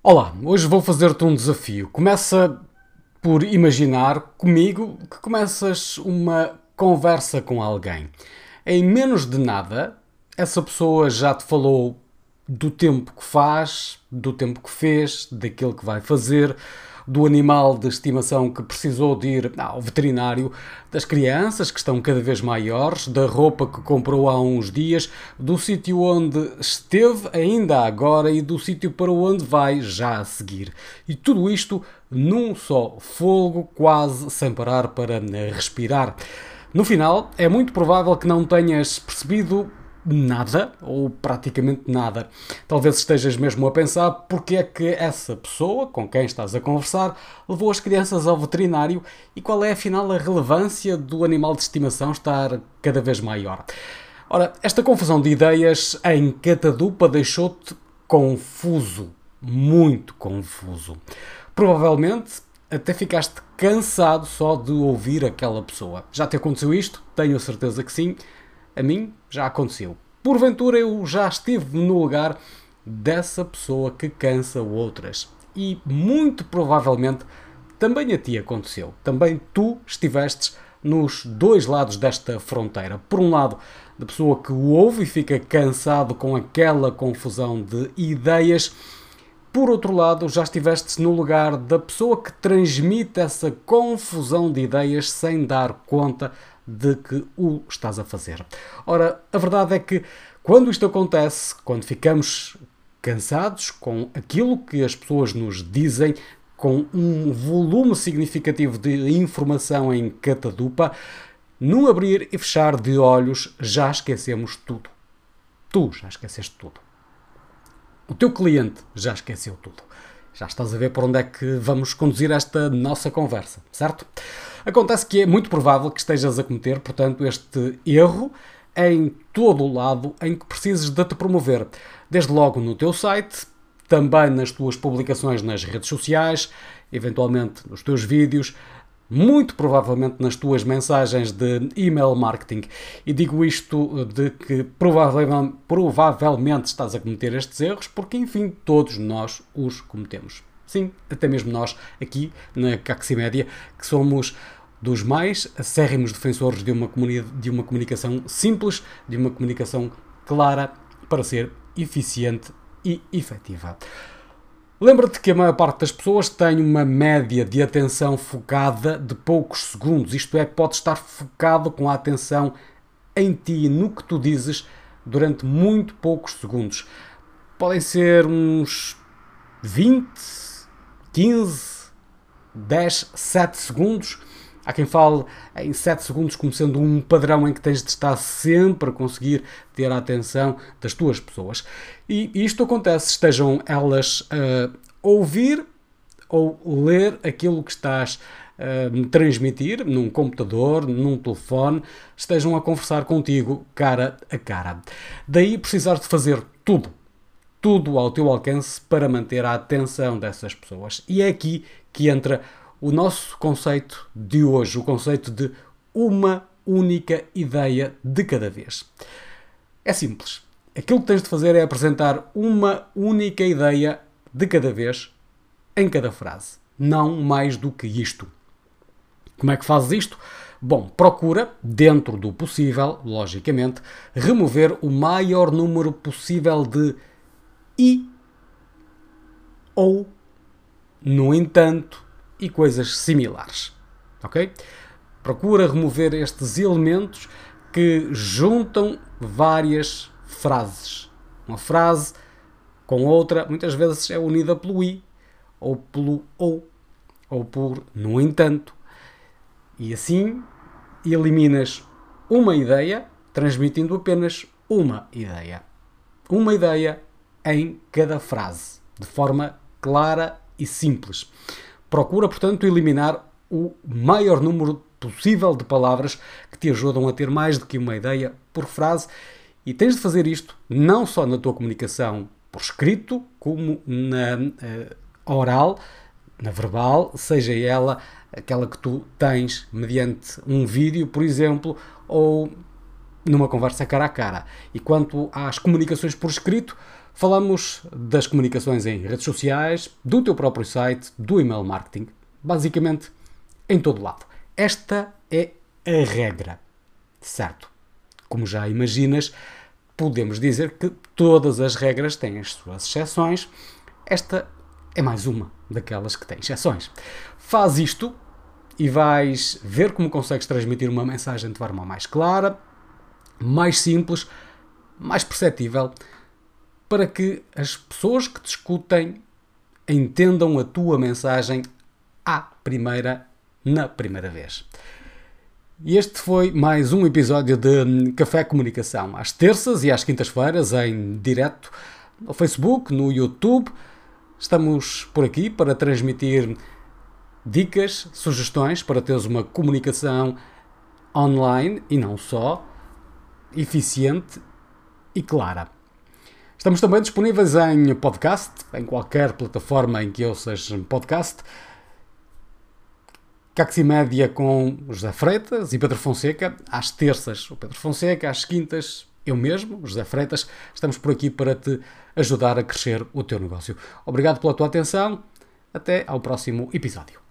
Olá, hoje vou fazer-te um desafio. Começa por imaginar comigo que começas uma conversa com alguém. Em menos de nada, essa pessoa já te falou do tempo que faz, do tempo que fez, daquilo que vai fazer, do animal de estimação que precisou de ir ao veterinário, das crianças que estão cada vez maiores, da roupa que comprou há uns dias, do sítio onde esteve ainda agora e do sítio para onde vai já a seguir. E tudo isto num só fogo, quase sem parar para respirar. No final, é muito provável que não tenhas percebido nada ou praticamente nada. Talvez estejas mesmo a pensar porque é que essa pessoa com quem estás a conversar levou as crianças ao veterinário e qual é afinal a relevância do animal de estimação estar cada vez maior. Ora, esta confusão de ideias em catadupa deixou-te confuso, muito confuso. Provavelmente até ficaste cansado só de ouvir aquela pessoa. Já te aconteceu isto? Tenho certeza que sim. A mim já aconteceu. Porventura eu já estive no lugar dessa pessoa que cansa outras. E muito provavelmente também a ti aconteceu. Também tu estivestes nos dois lados desta fronteira. Por um lado, da pessoa que o ouve e fica cansado com aquela confusão de ideias. Por outro lado, já estiveste no lugar da pessoa que transmite essa confusão de ideias sem dar conta de que o estás a fazer. Ora, a verdade é que quando isto acontece, quando ficamos cansados com aquilo que as pessoas nos dizem, com um volume significativo de informação em catadupa, num abrir e fechar de olhos já esquecemos tudo. Tu já esqueceste tudo. O teu cliente já esqueceu tudo. Já estás a ver por onde é que vamos conduzir esta nossa conversa, certo? Acontece que é muito provável que estejas a cometer, portanto, este erro em todo o lado em que precises de te promover. Desde logo no teu site, também nas tuas publicações nas redes sociais, eventualmente nos teus vídeos, muito provavelmente nas tuas mensagens de email marketing. E digo isto de que provavelmente, provavelmente estás a cometer estes erros, porque enfim, todos nós os cometemos. Sim, até mesmo nós aqui na Caximédia, que somos dos mais acérrimos defensores de uma, de uma comunicação simples, de uma comunicação clara para ser eficiente e efetiva. Lembra-te que a maior parte das pessoas tem uma média de atenção focada de poucos segundos, isto é, pode estar focado com a atenção em ti no que tu dizes durante muito poucos segundos. Podem ser uns 20, 15, 10, 7 segundos Há quem fale em 7 segundos como sendo um padrão em que tens de estar sempre a conseguir ter a atenção das tuas pessoas. E isto acontece, estejam elas a ouvir ou ler aquilo que estás a transmitir num computador, num telefone, estejam a conversar contigo cara a cara. Daí precisar de fazer tudo, tudo ao teu alcance para manter a atenção dessas pessoas. E é aqui que entra o nosso conceito de hoje, o conceito de uma única ideia de cada vez. É simples. Aquilo que tens de fazer é apresentar uma única ideia de cada vez em cada frase. Não mais do que isto. Como é que fazes isto? Bom, procura, dentro do possível, logicamente, remover o maior número possível de e ou, no entanto, e coisas similares. Ok? Procura remover estes elementos que juntam várias frases. Uma frase com outra muitas vezes é unida pelo i, ou pelo ou, ou por no entanto. E assim eliminas uma ideia, transmitindo apenas uma ideia. Uma ideia em cada frase, de forma clara e simples. Procura, portanto, eliminar o maior número possível de palavras que te ajudam a ter mais do que uma ideia por frase e tens de fazer isto não só na tua comunicação por escrito, como na uh, oral, na verbal, seja ela aquela que tu tens mediante um vídeo, por exemplo, ou numa conversa cara a cara. E quanto às comunicações por escrito, falamos das comunicações em redes sociais, do teu próprio site, do email marketing, basicamente em todo lado. Esta é a regra, certo? Como já imaginas, podemos dizer que todas as regras têm as suas exceções. Esta é mais uma daquelas que tem exceções. Faz isto e vais ver como consegues transmitir uma mensagem de forma mais clara, mais simples, mais perceptível, para que as pessoas que te escutem entendam a tua mensagem à primeira, na primeira vez. Este foi mais um episódio de Café Comunicação, às terças e às quintas-feiras, em direto no Facebook, no YouTube. Estamos por aqui para transmitir dicas, sugestões para teres uma comunicação online e não só, eficiente e clara. Estamos também disponíveis em podcast, em qualquer plataforma em que ouças podcast. Caximédia com José Freitas e Pedro Fonseca, às terças o Pedro Fonseca, às quintas eu mesmo, José Freitas, estamos por aqui para te ajudar a crescer o teu negócio. Obrigado pela tua atenção, até ao próximo episódio.